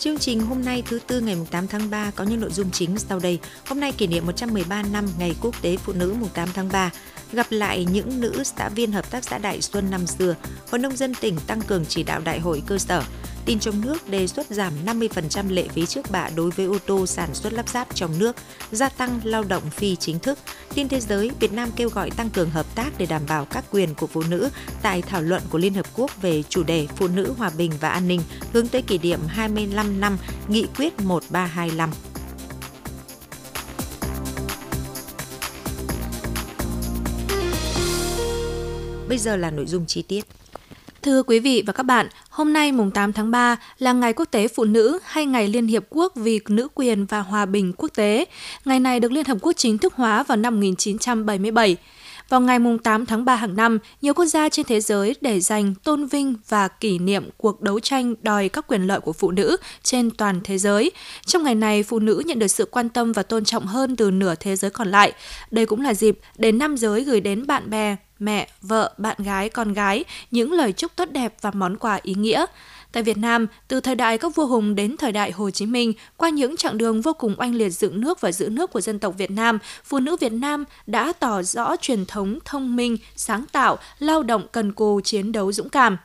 Chương trình hôm nay thứ tư ngày 8 tháng 3 có những nội dung chính sau đây. Hôm nay kỷ niệm 113 năm Ngày Quốc tế Phụ nữ 8 tháng 3 gặp lại những nữ xã viên hợp tác xã Đại Xuân năm xưa, Hội nông dân tỉnh tăng cường chỉ đạo đại hội cơ sở. Tin trong nước đề xuất giảm 50% lệ phí trước bạ đối với ô tô sản xuất lắp ráp trong nước, gia tăng lao động phi chính thức. Tin thế giới, Việt Nam kêu gọi tăng cường hợp tác để đảm bảo các quyền của phụ nữ tại thảo luận của Liên Hợp Quốc về chủ đề Phụ nữ, Hòa bình và An ninh, hướng tới kỷ niệm 25 năm Nghị quyết 1325. Bây giờ là nội dung chi tiết. Thưa quý vị và các bạn, hôm nay mùng 8 tháng 3 là Ngày Quốc tế Phụ nữ hay Ngày Liên Hiệp Quốc vì nữ quyền và hòa bình quốc tế. Ngày này được Liên Hợp Quốc chính thức hóa vào năm 1977. Vào ngày 8 tháng 3 hàng năm, nhiều quốc gia trên thế giới để dành tôn vinh và kỷ niệm cuộc đấu tranh đòi các quyền lợi của phụ nữ trên toàn thế giới. Trong ngày này, phụ nữ nhận được sự quan tâm và tôn trọng hơn từ nửa thế giới còn lại. Đây cũng là dịp để nam giới gửi đến bạn bè, mẹ, vợ, bạn gái, con gái những lời chúc tốt đẹp và món quà ý nghĩa. Tại Việt Nam, từ thời đại các vua hùng đến thời đại Hồ Chí Minh, qua những chặng đường vô cùng oanh liệt dựng nước và giữ nước của dân tộc Việt Nam, phụ nữ Việt Nam đã tỏ rõ truyền thống thông minh, sáng tạo, lao động cần cù, chiến đấu dũng cảm.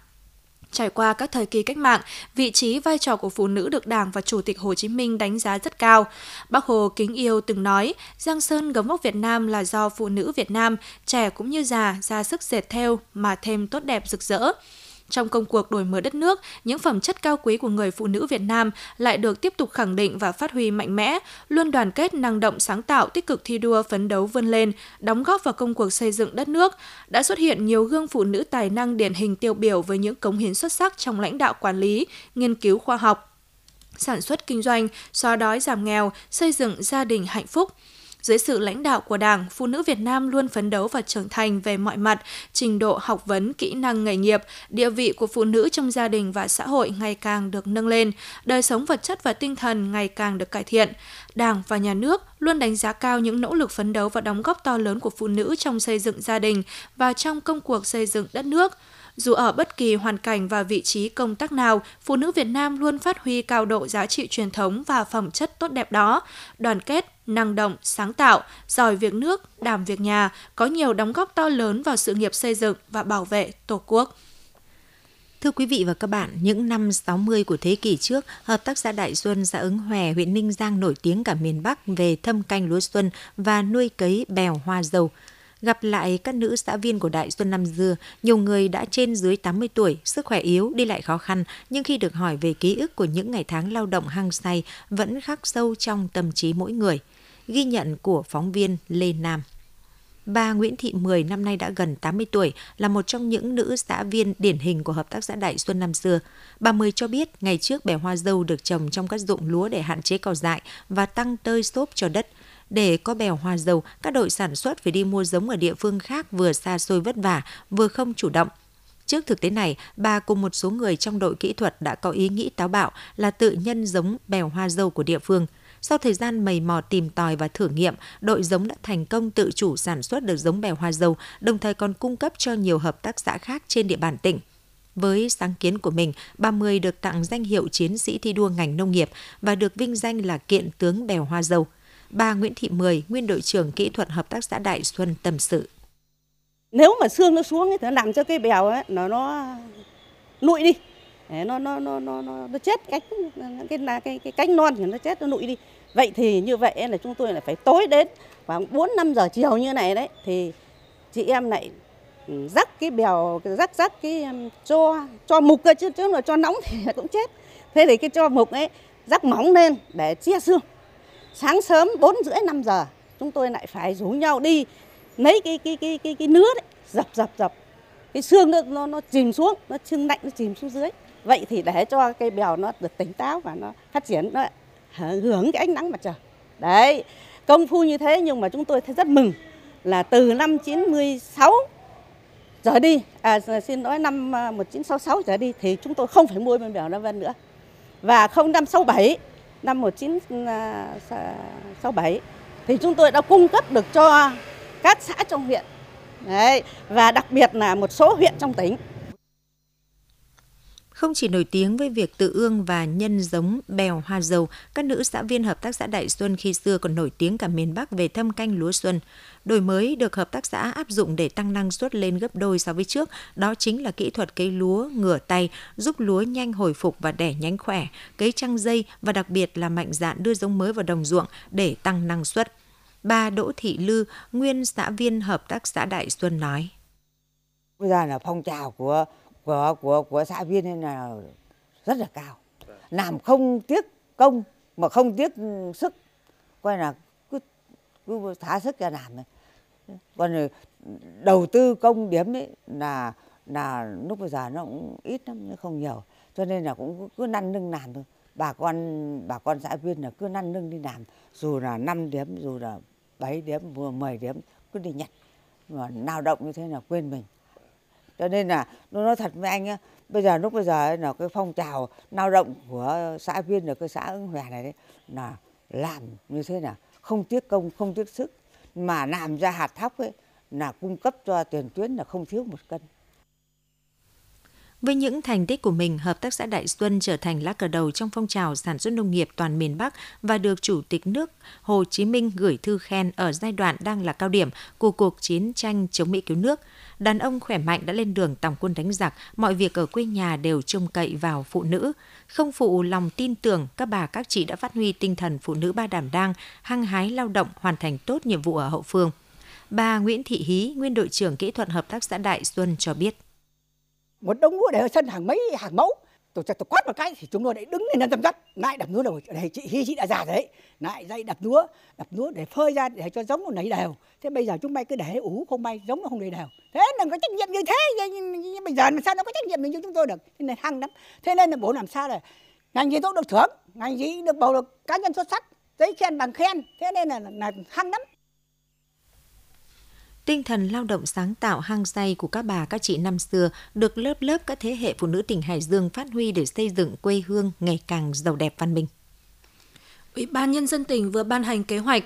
Trải qua các thời kỳ cách mạng, vị trí vai trò của phụ nữ được Đảng và Chủ tịch Hồ Chí Minh đánh giá rất cao. Bác Hồ kính yêu từng nói, Giang Sơn gấm vóc Việt Nam là do phụ nữ Việt Nam, trẻ cũng như già, ra sức dệt theo mà thêm tốt đẹp rực rỡ. Trong công cuộc đổi mới đất nước, những phẩm chất cao quý của người phụ nữ Việt Nam lại được tiếp tục khẳng định và phát huy mạnh mẽ, luôn đoàn kết năng động sáng tạo, tích cực thi đua phấn đấu vươn lên, đóng góp vào công cuộc xây dựng đất nước. Đã xuất hiện nhiều gương phụ nữ tài năng điển hình tiêu biểu với những cống hiến xuất sắc trong lãnh đạo quản lý, nghiên cứu khoa học, sản xuất kinh doanh, xóa đói giảm nghèo, xây dựng gia đình hạnh phúc. Dưới sự lãnh đạo của Đảng, phụ nữ Việt Nam luôn phấn đấu và trưởng thành về mọi mặt, trình độ học vấn, kỹ năng nghề nghiệp, địa vị của phụ nữ trong gia đình và xã hội ngày càng được nâng lên, đời sống vật chất và tinh thần ngày càng được cải thiện. Đảng và nhà nước luôn đánh giá cao những nỗ lực phấn đấu và đóng góp to lớn của phụ nữ trong xây dựng gia đình và trong công cuộc xây dựng đất nước. Dù ở bất kỳ hoàn cảnh và vị trí công tác nào, phụ nữ Việt Nam luôn phát huy cao độ giá trị truyền thống và phẩm chất tốt đẹp đó, đoàn kết, năng động, sáng tạo, giỏi việc nước, đảm việc nhà, có nhiều đóng góp to lớn vào sự nghiệp xây dựng và bảo vệ Tổ quốc. Thưa quý vị và các bạn, những năm 60 của thế kỷ trước, Hợp tác xã Đại Xuân, xã ứng Hòe, huyện Ninh Giang nổi tiếng cả miền Bắc về thâm canh lúa xuân và nuôi cấy bèo hoa dầu. Gặp lại các nữ xã viên của Đại Xuân năm Dừa, nhiều người đã trên dưới 80 tuổi, sức khỏe yếu, đi lại khó khăn, nhưng khi được hỏi về ký ức của những ngày tháng lao động hăng say vẫn khắc sâu trong tâm trí mỗi người. Ghi nhận của phóng viên Lê Nam. Bà Nguyễn Thị Mười năm nay đã gần 80 tuổi, là một trong những nữ xã viên điển hình của Hợp tác xã Đại Xuân năm xưa. Bà Mười cho biết ngày trước bè hoa dâu được trồng trong các ruộng lúa để hạn chế cỏ dại và tăng tơi xốp cho đất. Để có bèo hoa dầu, các đội sản xuất phải đi mua giống ở địa phương khác vừa xa xôi vất vả, vừa không chủ động. Trước thực tế này, bà cùng một số người trong đội kỹ thuật đã có ý nghĩ táo bạo là tự nhân giống bèo hoa dâu của địa phương. Sau thời gian mầy mò tìm tòi và thử nghiệm, đội giống đã thành công tự chủ sản xuất được giống bèo hoa dâu, đồng thời còn cung cấp cho nhiều hợp tác xã khác trên địa bàn tỉnh. Với sáng kiến của mình, bà Mười được tặng danh hiệu chiến sĩ thi đua ngành nông nghiệp và được vinh danh là kiện tướng bèo hoa dâu – Bà Nguyễn Thị Mười, nguyên đội trưởng kỹ thuật hợp tác xã Đại Xuân tâm sự. Nếu mà xương nó xuống thì nó làm cho cây bèo ấy, nó nó nụi đi. Nó nó nó nó nó, nó chết cánh cái là cái cái cánh non thì nó chết nó nụi đi. Vậy thì như vậy là chúng tôi là phải tối đến khoảng 4 5 giờ chiều như này đấy thì chị em lại ừ, rắc cái bèo rắc rắc cái cho cho mục cơ chứ chứ là cho nóng thì cũng chết. Thế thì cái cho mục ấy rắc móng lên để chia xương sáng sớm 4 rưỡi 5 giờ chúng tôi lại phải rủ nhau đi lấy cái cái cái cái cái nứa đấy dập dập dập. Cái xương nó nó, nó chìm xuống nó xương lạnh nó chìm xuống dưới. Vậy thì để cho cây bèo nó được tỉnh táo và nó phát triển nó hưởng cái ánh nắng mặt trời. Đấy công phu như thế nhưng mà chúng tôi thấy rất mừng là từ năm 96 trở đi à xin nói năm à, 1966 trở đi thì chúng tôi không phải mua bên bèo Nam Vân nữa. Và không năm 1967 à, thì chúng tôi đã cung cấp được cho các xã trong huyện Đấy, và đặc biệt là một số huyện trong tỉnh. Không chỉ nổi tiếng với việc tự ương và nhân giống bèo hoa dầu, các nữ xã viên Hợp tác xã Đại Xuân khi xưa còn nổi tiếng cả miền Bắc về thâm canh lúa xuân. Đổi mới được hợp tác xã áp dụng để tăng năng suất lên gấp đôi so với trước, đó chính là kỹ thuật cấy lúa ngửa tay, giúp lúa nhanh hồi phục và đẻ nhánh khỏe, cấy trăng dây và đặc biệt là mạnh dạn đưa giống mới vào đồng ruộng để tăng năng suất. Bà Đỗ Thị Lư, nguyên xã viên Hợp tác xã Đại Xuân nói. Bây giờ là phong trào của của của của xã viên nên là rất là cao. Làm không tiếc công mà không tiếc sức. Coi là cứ cứ thả sức ra làm này còn đầu tư công điểm ấy là là lúc bây giờ nó cũng ít lắm, nó không nhiều. Cho nên là cũng cứ năn nưng làm thôi. Bà con bà con xã viên là cứ năn nưng đi làm. Dù là 5 điểm, dù là 7 điểm, vừa 10 điểm, cứ đi nhặt. Mà lao động như thế là quên mình cho nên là nó nói thật với anh á, bây giờ lúc bây giờ là cái phong trào lao động của xã viên ở cái xã ứng hòa này đấy là làm như thế nào? Không tiếc công, không tiếc sức. Mà làm ra hạt thóc ấy là cung cấp cho tiền tuyến là không thiếu một cân với những thành tích của mình, Hợp tác xã Đại Xuân trở thành lá cờ đầu trong phong trào sản xuất nông nghiệp toàn miền Bắc và được Chủ tịch nước Hồ Chí Minh gửi thư khen ở giai đoạn đang là cao điểm của cuộc chiến tranh chống Mỹ cứu nước. Đàn ông khỏe mạnh đã lên đường tòng quân đánh giặc, mọi việc ở quê nhà đều trông cậy vào phụ nữ. Không phụ lòng tin tưởng, các bà các chị đã phát huy tinh thần phụ nữ ba đảm đang, hăng hái lao động hoàn thành tốt nhiệm vụ ở hậu phương. Bà Nguyễn Thị Hí, nguyên đội trưởng kỹ thuật Hợp tác xã Đại Xuân cho biết một đống lúa để ở sân hàng mấy hàng mẫu. Tôi cho tôi quát một cái thì chúng tôi lại đứng lên chăm dắt lại đập lúa đầu này chị hi chị đã già đấy. Lại dây đập lúa đập lúa để phơi ra để cho giống nó nảy đều. Thế bây giờ chúng mày cứ để ủ không may giống nó không nảy đều. Thế đừng có trách nhiệm như thế. Nhưng bây giờ làm sao nó có trách nhiệm như chúng tôi được? Thế nên hăng lắm. Thế nên là bố làm sao là ngành gì tôi được thưởng ngành gì được bầu được cá nhân xuất sắc giấy khen bằng khen. Thế nên là, là hăng lắm. Tinh thần lao động sáng tạo hăng say của các bà, các chị năm xưa được lớp lớp các thế hệ phụ nữ tỉnh Hải Dương phát huy để xây dựng quê hương ngày càng giàu đẹp văn minh. Ủy ban Nhân dân tỉnh vừa ban hành kế hoạch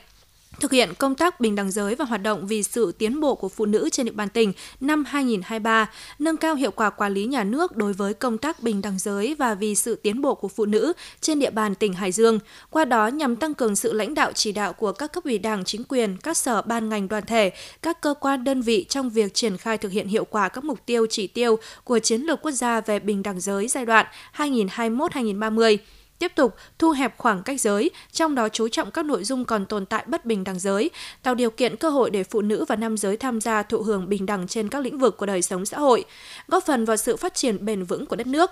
thực hiện công tác bình đẳng giới và hoạt động vì sự tiến bộ của phụ nữ trên địa bàn tỉnh năm 2023, nâng cao hiệu quả quản lý nhà nước đối với công tác bình đẳng giới và vì sự tiến bộ của phụ nữ trên địa bàn tỉnh Hải Dương. Qua đó nhằm tăng cường sự lãnh đạo chỉ đạo của các cấp ủy Đảng, chính quyền, các sở ban ngành đoàn thể, các cơ quan đơn vị trong việc triển khai thực hiện hiệu quả các mục tiêu chỉ tiêu của chiến lược quốc gia về bình đẳng giới giai đoạn 2021-2030 tiếp tục thu hẹp khoảng cách giới, trong đó chú trọng các nội dung còn tồn tại bất bình đẳng giới, tạo điều kiện cơ hội để phụ nữ và nam giới tham gia thụ hưởng bình đẳng trên các lĩnh vực của đời sống xã hội, góp phần vào sự phát triển bền vững của đất nước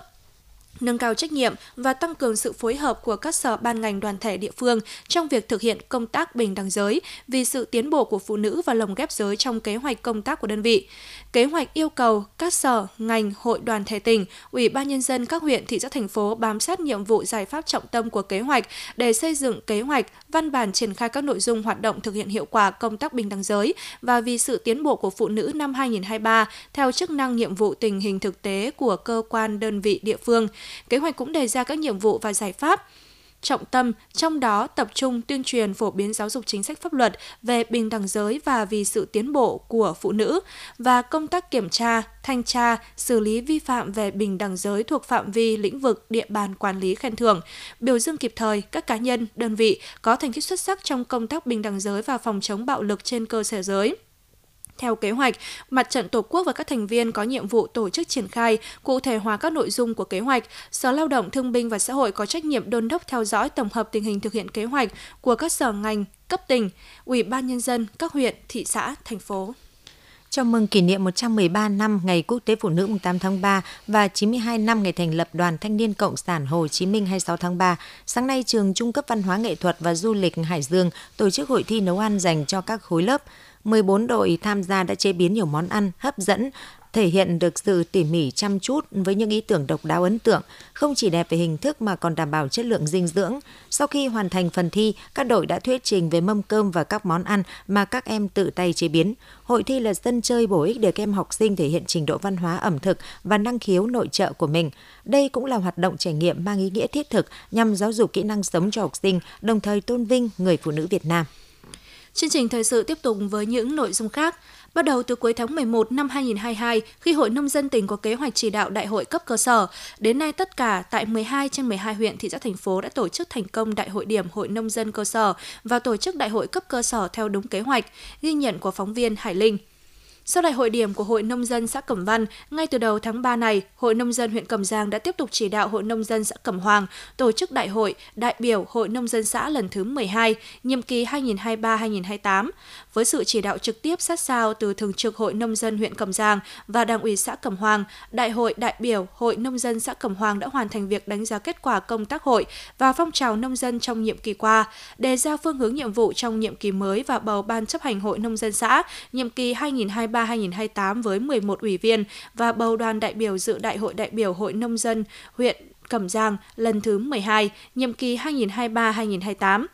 nâng cao trách nhiệm và tăng cường sự phối hợp của các sở ban ngành đoàn thể địa phương trong việc thực hiện công tác bình đẳng giới vì sự tiến bộ của phụ nữ và lồng ghép giới trong kế hoạch công tác của đơn vị. Kế hoạch yêu cầu các sở, ngành, hội đoàn thể tỉnh, ủy ban nhân dân các huyện, thị xã thành phố bám sát nhiệm vụ giải pháp trọng tâm của kế hoạch để xây dựng kế hoạch, văn bản triển khai các nội dung hoạt động thực hiện hiệu quả công tác bình đẳng giới và vì sự tiến bộ của phụ nữ năm 2023 theo chức năng nhiệm vụ tình hình thực tế của cơ quan đơn vị địa phương Kế hoạch cũng đề ra các nhiệm vụ và giải pháp trọng tâm, trong đó tập trung tuyên truyền phổ biến giáo dục chính sách pháp luật về bình đẳng giới và vì sự tiến bộ của phụ nữ và công tác kiểm tra, thanh tra, xử lý vi phạm về bình đẳng giới thuộc phạm vi lĩnh vực địa bàn quản lý khen thưởng, biểu dương kịp thời các cá nhân, đơn vị có thành tích xuất sắc trong công tác bình đẳng giới và phòng chống bạo lực trên cơ sở giới. Theo kế hoạch, Mặt trận Tổ quốc và các thành viên có nhiệm vụ tổ chức triển khai, cụ thể hóa các nội dung của kế hoạch. Sở Lao động Thương binh và Xã hội có trách nhiệm đôn đốc theo dõi tổng hợp tình hình thực hiện kế hoạch của các sở ngành, cấp tỉnh, Ủy ban Nhân dân, các huyện, thị xã, thành phố. Chào mừng kỷ niệm 113 năm Ngày Quốc tế Phụ nữ 8 tháng 3 và 92 năm ngày thành lập Đoàn Thanh niên Cộng sản Hồ Chí Minh 26 tháng 3, sáng nay trường Trung cấp Văn hóa Nghệ thuật và Du lịch Hải Dương tổ chức hội thi nấu ăn dành cho các khối lớp. 14 đội tham gia đã chế biến nhiều món ăn hấp dẫn, thể hiện được sự tỉ mỉ chăm chút với những ý tưởng độc đáo ấn tượng, không chỉ đẹp về hình thức mà còn đảm bảo chất lượng dinh dưỡng. Sau khi hoàn thành phần thi, các đội đã thuyết trình về mâm cơm và các món ăn mà các em tự tay chế biến. Hội thi là sân chơi bổ ích để các em học sinh thể hiện trình độ văn hóa ẩm thực và năng khiếu nội trợ của mình. Đây cũng là hoạt động trải nghiệm mang ý nghĩa thiết thực nhằm giáo dục kỹ năng sống cho học sinh, đồng thời tôn vinh người phụ nữ Việt Nam. Chương trình thời sự tiếp tục với những nội dung khác. Bắt đầu từ cuối tháng 11 năm 2022, khi Hội Nông dân tỉnh có kế hoạch chỉ đạo đại hội cấp cơ sở, đến nay tất cả tại 12 trên 12 huyện, thị xã, thành phố đã tổ chức thành công đại hội điểm Hội Nông dân cơ sở và tổ chức đại hội cấp cơ sở theo đúng kế hoạch, ghi nhận của phóng viên Hải Linh. Sau đại hội điểm của Hội Nông dân xã Cẩm Văn, ngay từ đầu tháng 3 này, Hội Nông dân huyện Cẩm Giang đã tiếp tục chỉ đạo Hội Nông dân xã Cẩm Hoàng tổ chức đại hội đại biểu Hội Nông dân xã lần thứ 12, nhiệm kỳ 2023-2028, với sự chỉ đạo trực tiếp sát sao từ Thường trực Hội Nông dân huyện Cẩm Giang và Đảng ủy xã Cẩm Hoàng, Đại hội đại biểu Hội Nông dân xã Cẩm Hoàng đã hoàn thành việc đánh giá kết quả công tác hội và phong trào nông dân trong nhiệm kỳ qua, đề ra phương hướng nhiệm vụ trong nhiệm kỳ mới và bầu Ban chấp hành Hội Nông dân xã nhiệm kỳ 2023-2028 với 11 ủy viên và bầu đoàn đại biểu dự Đại hội đại biểu Hội Nông dân huyện Cẩm Giang lần thứ 12, nhiệm kỳ 2023-2028.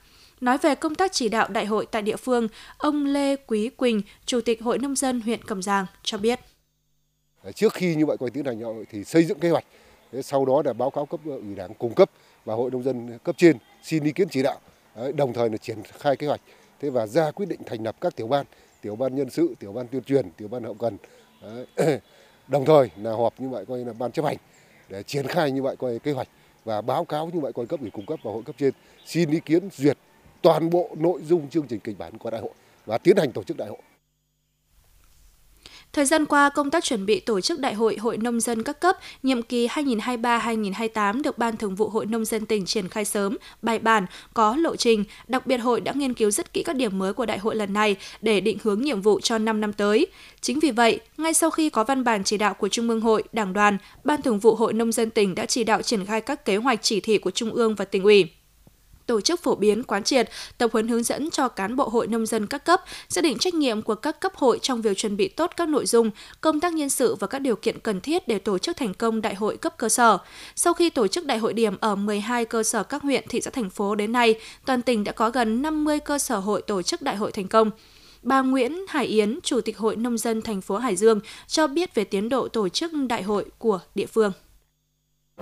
Nói về công tác chỉ đạo đại hội tại địa phương, ông Lê Quý Quỳnh, Chủ tịch Hội Nông dân huyện Cẩm Giang cho biết. Trước khi như vậy coi tiến hành hội thì xây dựng kế hoạch, sau đó là báo cáo cấp ờ, ủy đảng cung cấp và hội nông dân cấp trên xin ý kiến chỉ đạo, đồng thời là triển khai kế hoạch thế và ra quyết định thành lập các tiểu ban, tiểu ban nhân sự, tiểu ban tuyên truyền, tiểu ban hậu cần. Đồng thời là họp như vậy coi là ban chấp hành để triển khai như vậy coi kế hoạch và báo cáo như vậy coi cấp ủy cung cấp và hội cấp trên xin ý kiến duyệt toàn bộ nội dung chương trình kịch bản của đại hội và tiến hành tổ chức đại hội. Thời gian qua, công tác chuẩn bị tổ chức Đại hội Hội Nông dân các cấp nhiệm kỳ 2023-2028 được Ban Thường vụ Hội Nông dân tỉnh triển khai sớm, bài bản, có lộ trình. Đặc biệt, hội đã nghiên cứu rất kỹ các điểm mới của đại hội lần này để định hướng nhiệm vụ cho 5 năm tới. Chính vì vậy, ngay sau khi có văn bản chỉ đạo của Trung ương Hội, Đảng đoàn, Ban Thường vụ Hội Nông dân tỉnh đã chỉ đạo triển khai các kế hoạch chỉ thị của Trung ương và tỉnh ủy tổ chức phổ biến quán triệt, tập huấn hướng dẫn cho cán bộ hội nông dân các cấp, xác định trách nhiệm của các cấp hội trong việc chuẩn bị tốt các nội dung, công tác nhân sự và các điều kiện cần thiết để tổ chức thành công đại hội cấp cơ sở. Sau khi tổ chức đại hội điểm ở 12 cơ sở các huyện, thị xã, thành phố đến nay, toàn tỉnh đã có gần 50 cơ sở hội tổ chức đại hội thành công. Bà Nguyễn Hải Yến, Chủ tịch Hội Nông dân thành phố Hải Dương, cho biết về tiến độ tổ chức đại hội của địa phương.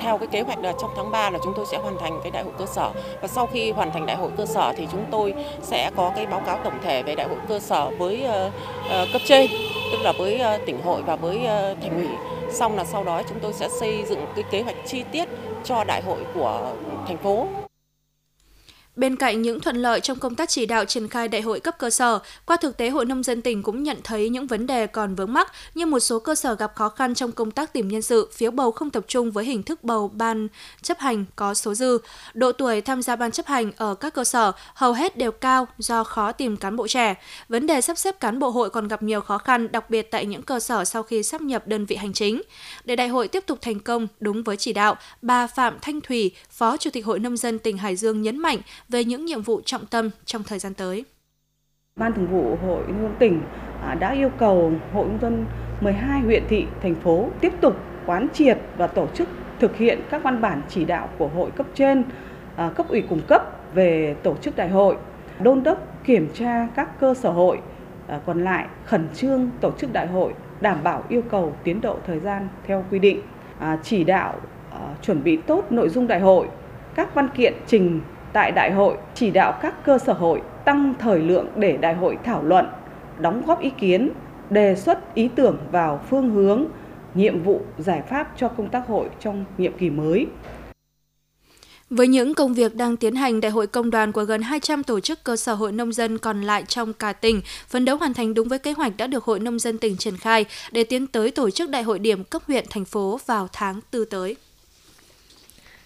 Theo cái kế hoạch là trong tháng 3 là chúng tôi sẽ hoàn thành cái đại hội cơ sở và sau khi hoàn thành đại hội cơ sở thì chúng tôi sẽ có cái báo cáo tổng thể về đại hội cơ sở với uh, cấp trên, tức là với uh, tỉnh hội và với uh, thành ủy. Xong là sau đó chúng tôi sẽ xây dựng cái kế hoạch chi tiết cho đại hội của thành phố. Bên cạnh những thuận lợi trong công tác chỉ đạo triển khai đại hội cấp cơ sở, qua thực tế Hội Nông dân tỉnh cũng nhận thấy những vấn đề còn vướng mắc như một số cơ sở gặp khó khăn trong công tác tìm nhân sự, phiếu bầu không tập trung với hình thức bầu ban chấp hành có số dư. Độ tuổi tham gia ban chấp hành ở các cơ sở hầu hết đều cao do khó tìm cán bộ trẻ. Vấn đề sắp xếp cán bộ hội còn gặp nhiều khó khăn, đặc biệt tại những cơ sở sau khi sắp nhập đơn vị hành chính. Để đại hội tiếp tục thành công đúng với chỉ đạo, bà Phạm Thanh Thủy, Phó Chủ tịch Hội Nông dân tỉnh Hải Dương nhấn mạnh về những nhiệm vụ trọng tâm trong thời gian tới. Ban Thường vụ Hội Nông dân tỉnh à, đã yêu cầu Hội Nông dân 12 huyện thị, thành phố tiếp tục quán triệt và tổ chức thực hiện các văn bản chỉ đạo của hội cấp trên, à, cấp ủy cung cấp về tổ chức đại hội, đôn đốc kiểm tra các cơ sở hội à, còn lại khẩn trương tổ chức đại hội đảm bảo yêu cầu tiến độ thời gian theo quy định, chỉ đạo chuẩn bị tốt nội dung đại hội, các văn kiện trình tại đại hội chỉ đạo các cơ sở hội tăng thời lượng để đại hội thảo luận, đóng góp ý kiến, đề xuất ý tưởng vào phương hướng, nhiệm vụ, giải pháp cho công tác hội trong nhiệm kỳ mới. Với những công việc đang tiến hành, Đại hội Công đoàn của gần 200 tổ chức cơ sở hội nông dân còn lại trong cả tỉnh, phấn đấu hoàn thành đúng với kế hoạch đã được Hội Nông dân tỉnh triển khai để tiến tới tổ chức Đại hội điểm cấp huyện, thành phố vào tháng 4 tới.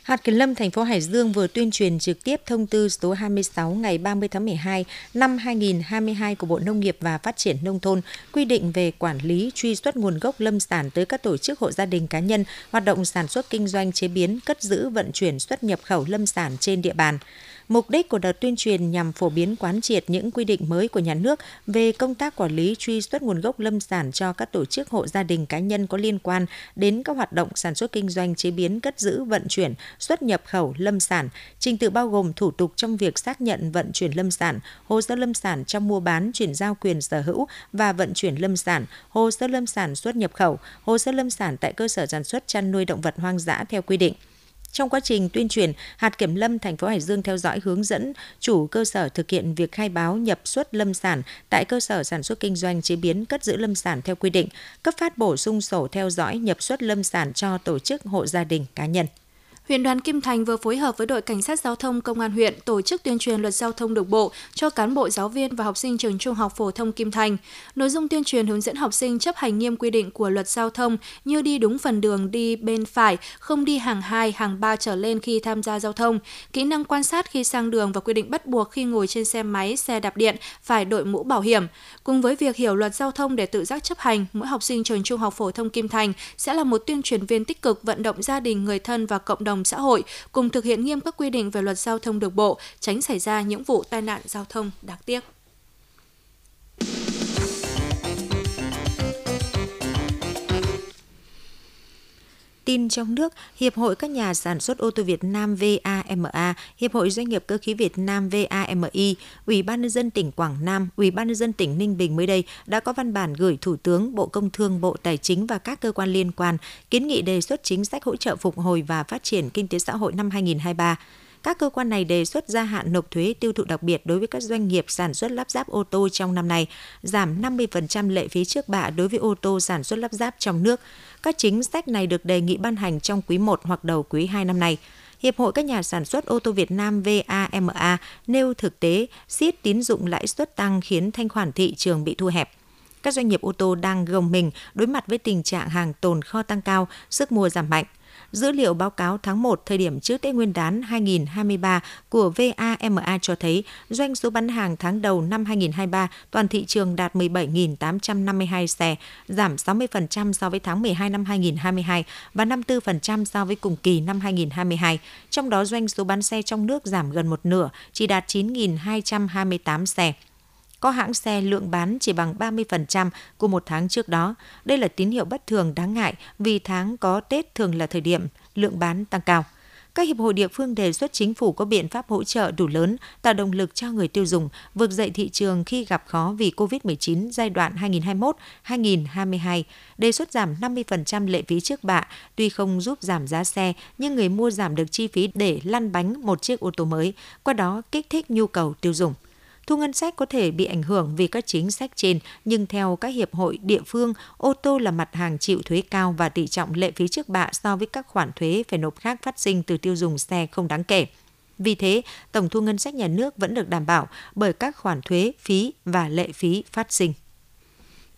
Hạt Kiểm lâm thành phố Hải Dương vừa tuyên truyền trực tiếp thông tư số 26 ngày 30 tháng 12 năm 2022 của Bộ Nông nghiệp và Phát triển Nông thôn quy định về quản lý truy xuất nguồn gốc lâm sản tới các tổ chức hộ gia đình cá nhân hoạt động sản xuất kinh doanh chế biến, cất giữ, vận chuyển xuất nhập khẩu lâm sản trên địa bàn. Mục đích của đợt tuyên truyền nhằm phổ biến quán triệt những quy định mới của nhà nước về công tác quản lý truy xuất nguồn gốc lâm sản cho các tổ chức hộ gia đình cá nhân có liên quan đến các hoạt động sản xuất kinh doanh chế biến cất giữ vận chuyển xuất nhập khẩu lâm sản, trình tự bao gồm thủ tục trong việc xác nhận vận chuyển lâm sản, hồ sơ lâm sản trong mua bán chuyển giao quyền sở hữu và vận chuyển lâm sản, hồ sơ lâm sản xuất nhập khẩu, hồ sơ lâm sản tại cơ sở sản xuất chăn nuôi động vật hoang dã theo quy định. Trong quá trình tuyên truyền, hạt kiểm lâm thành phố Hải Dương theo dõi hướng dẫn chủ cơ sở thực hiện việc khai báo nhập xuất lâm sản tại cơ sở sản xuất kinh doanh chế biến cất giữ lâm sản theo quy định, cấp phát bổ sung sổ theo dõi nhập xuất lâm sản cho tổ chức hộ gia đình cá nhân. Huyện đoàn Kim Thành vừa phối hợp với đội cảnh sát giao thông công an huyện tổ chức tuyên truyền luật giao thông đường bộ cho cán bộ giáo viên và học sinh trường Trung học phổ thông Kim Thành. Nội dung tuyên truyền hướng dẫn học sinh chấp hành nghiêm quy định của luật giao thông như đi đúng phần đường đi bên phải, không đi hàng 2, hàng 3 trở lên khi tham gia giao thông, kỹ năng quan sát khi sang đường và quy định bắt buộc khi ngồi trên xe máy, xe đạp điện phải đội mũ bảo hiểm. Cùng với việc hiểu luật giao thông để tự giác chấp hành, mỗi học sinh trường Trung học phổ thông Kim Thành sẽ là một tuyên truyền viên tích cực vận động gia đình, người thân và cộng đồng đồng xã hội cùng thực hiện nghiêm các quy định về luật giao thông đường bộ, tránh xảy ra những vụ tai nạn giao thông đáng tiếc. Tin trong nước, Hiệp hội các nhà sản xuất ô tô Việt Nam VAMA, Hiệp hội Doanh nghiệp cơ khí Việt Nam VAMI, Ủy ban nhân dân tỉnh Quảng Nam, Ủy ban nhân dân tỉnh Ninh Bình mới đây đã có văn bản gửi Thủ tướng, Bộ Công Thương, Bộ Tài chính và các cơ quan liên quan kiến nghị đề xuất chính sách hỗ trợ phục hồi và phát triển kinh tế xã hội năm 2023 các cơ quan này đề xuất gia hạn nộp thuế tiêu thụ đặc biệt đối với các doanh nghiệp sản xuất lắp ráp ô tô trong năm nay, giảm 50% lệ phí trước bạ đối với ô tô sản xuất lắp ráp trong nước. Các chính sách này được đề nghị ban hành trong quý 1 hoặc đầu quý 2 năm nay. Hiệp hội các nhà sản xuất ô tô Việt Nam VAMA nêu thực tế siết tín dụng lãi suất tăng khiến thanh khoản thị trường bị thu hẹp. Các doanh nghiệp ô tô đang gồng mình đối mặt với tình trạng hàng tồn kho tăng cao, sức mua giảm mạnh. Dữ liệu báo cáo tháng 1 thời điểm trước Tết Nguyên đán 2023 của VAMA cho thấy doanh số bán hàng tháng đầu năm 2023 toàn thị trường đạt 17.852 xe, giảm 60% so với tháng 12 năm 2022 và 54% so với cùng kỳ năm 2022. Trong đó doanh số bán xe trong nước giảm gần một nửa, chỉ đạt 9.228 xe có hãng xe lượng bán chỉ bằng 30% của một tháng trước đó. Đây là tín hiệu bất thường đáng ngại vì tháng có Tết thường là thời điểm lượng bán tăng cao. Các hiệp hội địa phương đề xuất chính phủ có biện pháp hỗ trợ đủ lớn, tạo động lực cho người tiêu dùng vực dậy thị trường khi gặp khó vì COVID-19 giai đoạn 2021-2022, đề xuất giảm 50% lệ phí trước bạ, tuy không giúp giảm giá xe, nhưng người mua giảm được chi phí để lăn bánh một chiếc ô tô mới, qua đó kích thích nhu cầu tiêu dùng. Thu ngân sách có thể bị ảnh hưởng vì các chính sách trên, nhưng theo các hiệp hội địa phương, ô tô là mặt hàng chịu thuế cao và tỷ trọng lệ phí trước bạ so với các khoản thuế phải nộp khác phát sinh từ tiêu dùng xe không đáng kể. Vì thế, tổng thu ngân sách nhà nước vẫn được đảm bảo bởi các khoản thuế, phí và lệ phí phát sinh.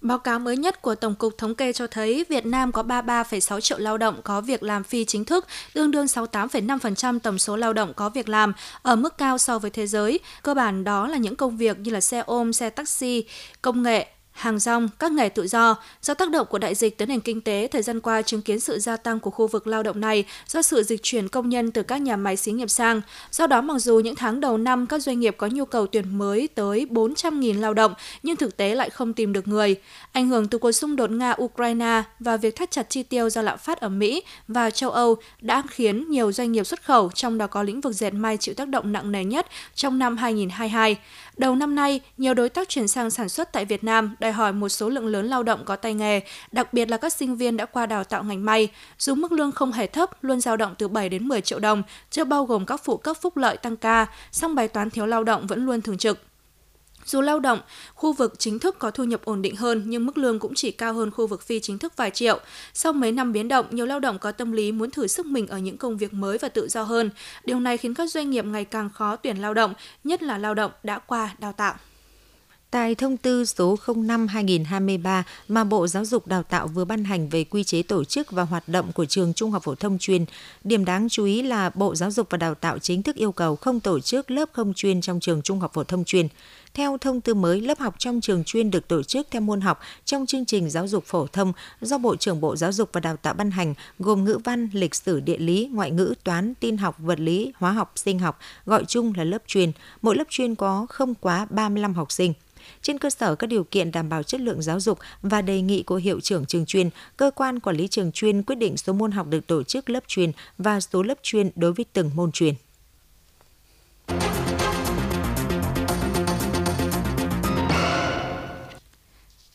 Báo cáo mới nhất của Tổng cục Thống kê cho thấy Việt Nam có 33,6 triệu lao động có việc làm phi chính thức, tương đương 68,5% tổng số lao động có việc làm, ở mức cao so với thế giới. Cơ bản đó là những công việc như là xe ôm, xe taxi, công nghệ, hàng rong, các nghề tự do. Do tác động của đại dịch tới nền kinh tế, thời gian qua chứng kiến sự gia tăng của khu vực lao động này do sự dịch chuyển công nhân từ các nhà máy xí nghiệp sang. Do đó, mặc dù những tháng đầu năm các doanh nghiệp có nhu cầu tuyển mới tới 400.000 lao động, nhưng thực tế lại không tìm được người. Ảnh hưởng từ cuộc xung đột Nga-Ukraine và việc thắt chặt chi tiêu do lạm phát ở Mỹ và châu Âu đã khiến nhiều doanh nghiệp xuất khẩu, trong đó có lĩnh vực dệt may chịu tác động nặng nề nhất trong năm 2022. Đầu năm nay, nhiều đối tác chuyển sang sản xuất tại Việt Nam đòi hỏi một số lượng lớn lao động có tay nghề, đặc biệt là các sinh viên đã qua đào tạo ngành may. Dù mức lương không hề thấp, luôn dao động từ 7 đến 10 triệu đồng, chưa bao gồm các phụ cấp phúc lợi tăng ca, song bài toán thiếu lao động vẫn luôn thường trực. Dù lao động, khu vực chính thức có thu nhập ổn định hơn nhưng mức lương cũng chỉ cao hơn khu vực phi chính thức vài triệu. Sau mấy năm biến động, nhiều lao động có tâm lý muốn thử sức mình ở những công việc mới và tự do hơn. Điều này khiến các doanh nghiệp ngày càng khó tuyển lao động, nhất là lao động đã qua đào tạo. Tại thông tư số 05-2023 mà Bộ Giáo dục Đào tạo vừa ban hành về quy chế tổ chức và hoạt động của trường Trung học phổ thông chuyên, điểm đáng chú ý là Bộ Giáo dục và Đào tạo chính thức yêu cầu không tổ chức lớp không chuyên trong trường Trung học phổ thông chuyên. Theo thông tư mới, lớp học trong trường chuyên được tổ chức theo môn học trong chương trình giáo dục phổ thông do Bộ trưởng Bộ Giáo dục và Đào tạo ban hành, gồm ngữ văn, lịch sử, địa lý, ngoại ngữ, toán, tin học, vật lý, hóa học, sinh học, gọi chung là lớp chuyên. Mỗi lớp chuyên có không quá 35 học sinh. Trên cơ sở các điều kiện đảm bảo chất lượng giáo dục và đề nghị của hiệu trưởng trường chuyên, cơ quan quản lý trường chuyên quyết định số môn học được tổ chức lớp chuyên và số lớp chuyên đối với từng môn chuyên.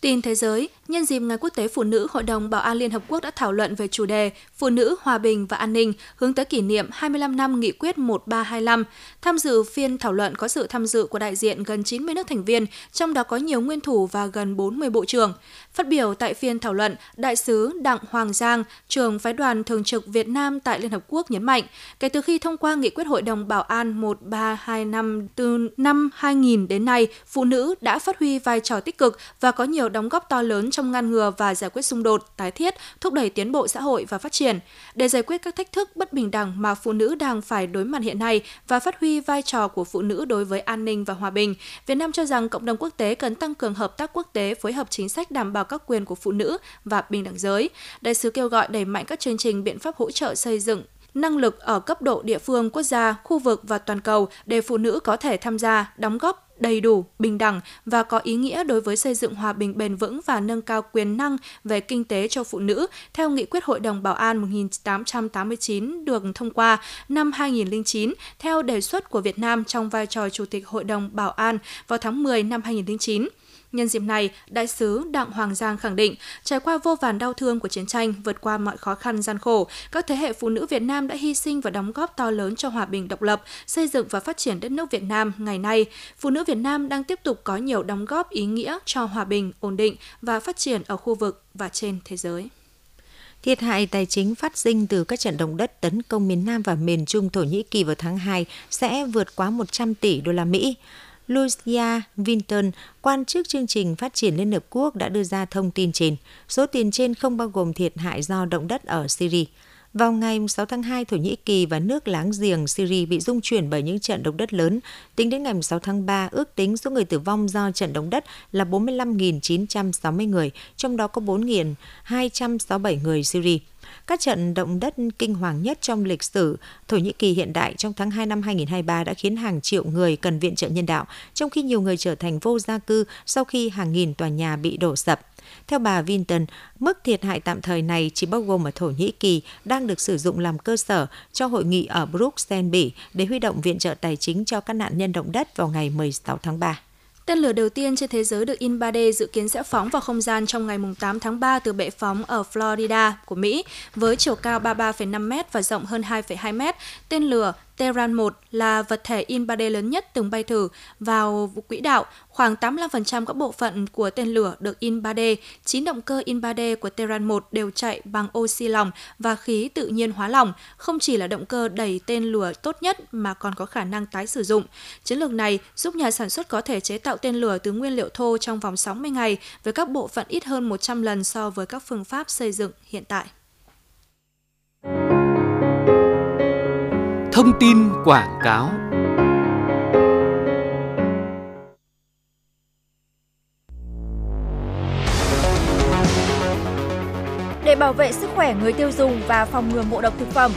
Tin thế giới, nhân dịp Ngày Quốc tế Phụ nữ, Hội đồng Bảo an Liên Hợp Quốc đã thảo luận về chủ đề Phụ nữ, Hòa bình và An ninh, hướng tới kỷ niệm 25 năm Nghị quyết 1325. Tham dự phiên thảo luận có sự tham dự của đại diện gần 90 nước thành viên, trong đó có nhiều nguyên thủ và gần 40 bộ trưởng. Phát biểu tại phiên thảo luận, Đại sứ Đặng Hoàng Giang, trưởng phái đoàn thường trực Việt Nam tại Liên Hợp Quốc nhấn mạnh, kể từ khi thông qua nghị quyết Hội đồng Bảo an 1325 từ năm 2000 đến nay, phụ nữ đã phát huy vai trò tích cực và có nhiều đóng góp to lớn trong ngăn ngừa và giải quyết xung đột, tái thiết, thúc đẩy tiến bộ xã hội và phát triển. Để giải quyết các thách thức bất bình đẳng mà phụ nữ đang phải đối mặt hiện nay và phát huy vai trò của phụ nữ đối với an ninh và hòa bình, Việt Nam cho rằng cộng đồng quốc tế cần tăng cường hợp tác quốc tế phối hợp chính sách đảm bảo các quyền của phụ nữ và bình đẳng giới. Đại sứ kêu gọi đẩy mạnh các chương trình biện pháp hỗ trợ xây dựng năng lực ở cấp độ địa phương, quốc gia, khu vực và toàn cầu để phụ nữ có thể tham gia, đóng góp đầy đủ, bình đẳng và có ý nghĩa đối với xây dựng hòa bình bền vững và nâng cao quyền năng về kinh tế cho phụ nữ theo nghị quyết Hội đồng Bảo an 1889 được thông qua năm 2009 theo đề xuất của Việt Nam trong vai trò Chủ tịch Hội đồng Bảo an vào tháng 10 năm 2009. Nhân dịp này, Đại sứ Đặng Hoàng Giang khẳng định, trải qua vô vàn đau thương của chiến tranh, vượt qua mọi khó khăn gian khổ, các thế hệ phụ nữ Việt Nam đã hy sinh và đóng góp to lớn cho hòa bình độc lập, xây dựng và phát triển đất nước Việt Nam ngày nay. Phụ nữ Việt Nam đang tiếp tục có nhiều đóng góp ý nghĩa cho hòa bình, ổn định và phát triển ở khu vực và trên thế giới. Thiệt hại tài chính phát sinh từ các trận động đất tấn công miền Nam và miền Trung Thổ Nhĩ Kỳ vào tháng 2 sẽ vượt quá 100 tỷ đô la Mỹ. Lucia Vinton, quan chức chương trình phát triển Liên Hợp Quốc đã đưa ra thông tin trên. Số tiền trên không bao gồm thiệt hại do động đất ở Syria. Vào ngày 6 tháng 2, Thổ Nhĩ Kỳ và nước láng giềng Syria bị rung chuyển bởi những trận động đất lớn. Tính đến ngày 6 tháng 3, ước tính số người tử vong do trận động đất là 45.960 người, trong đó có 4.267 người Syria. Các trận động đất kinh hoàng nhất trong lịch sử Thổ Nhĩ Kỳ hiện đại trong tháng 2 năm 2023 đã khiến hàng triệu người cần viện trợ nhân đạo, trong khi nhiều người trở thành vô gia cư sau khi hàng nghìn tòa nhà bị đổ sập. Theo bà Vinton, mức thiệt hại tạm thời này chỉ bao gồm ở Thổ Nhĩ Kỳ đang được sử dụng làm cơ sở cho hội nghị ở Bruxelles, Bỉ để huy động viện trợ tài chính cho các nạn nhân động đất vào ngày 16 tháng 3. Tên lửa đầu tiên trên thế giới được in 3D dự kiến sẽ phóng vào không gian trong ngày 8 tháng 3 từ bệ phóng ở Florida của Mỹ với chiều cao 33,5 m và rộng hơn 2,2 m. Tên lửa Terran 1 là vật thể in 3D lớn nhất từng bay thử vào quỹ đạo. Khoảng 85% các bộ phận của tên lửa được in 3D. 9 động cơ in 3D của Terran 1 đều chạy bằng oxy lỏng và khí tự nhiên hóa lỏng, không chỉ là động cơ đẩy tên lửa tốt nhất mà còn có khả năng tái sử dụng. Chiến lược này giúp nhà sản xuất có thể chế tạo tên lửa từ nguyên liệu thô trong vòng 60 ngày với các bộ phận ít hơn 100 lần so với các phương pháp xây dựng hiện tại. Thông tin quảng cáo Để bảo vệ sức khỏe người tiêu dùng và phòng ngừa ngộ độc thực phẩm.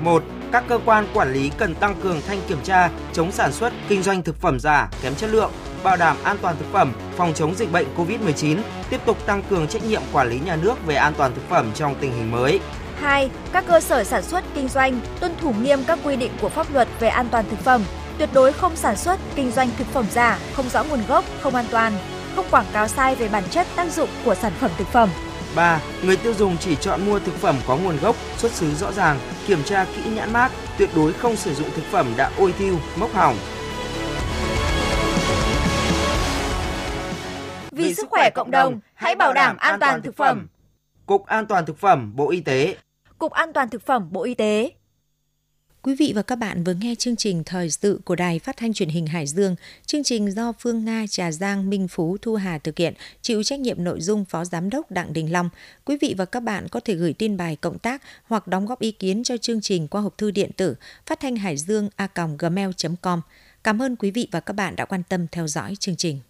1. Các cơ quan quản lý cần tăng cường thanh kiểm tra, chống sản xuất, kinh doanh thực phẩm giả, kém chất lượng, bảo đảm an toàn thực phẩm, phòng chống dịch bệnh COVID-19, tiếp tục tăng cường trách nhiệm quản lý nhà nước về an toàn thực phẩm trong tình hình mới. 2. Các cơ sở sản xuất, kinh doanh tuân thủ nghiêm các quy định của pháp luật về an toàn thực phẩm, tuyệt đối không sản xuất, kinh doanh thực phẩm giả, không rõ nguồn gốc, không an toàn, không quảng cáo sai về bản chất tác dụng của sản phẩm thực phẩm. 3. Người tiêu dùng chỉ chọn mua thực phẩm có nguồn gốc, xuất xứ rõ ràng, kiểm tra kỹ nhãn mác, tuyệt đối không sử dụng thực phẩm đã ôi thiêu, mốc hỏng. Vì sức khỏe cộng đồng, hãy bảo đảm an toàn thực phẩm. Cục An toàn thực phẩm, Bộ Y tế. Cục An toàn thực phẩm Bộ Y tế. Quý vị và các bạn vừa nghe chương trình thời sự của Đài Phát thanh Truyền hình Hải Dương. Chương trình do Phương Nga, Trà Giang, Minh Phú, Thu Hà thực hiện, chịu trách nhiệm nội dung Phó Giám đốc Đặng Đình Long. Quý vị và các bạn có thể gửi tin bài cộng tác hoặc đóng góp ý kiến cho chương trình qua hộp thư điện tử phát thanh hải dương a gmail.com. Cảm ơn quý vị và các bạn đã quan tâm theo dõi chương trình.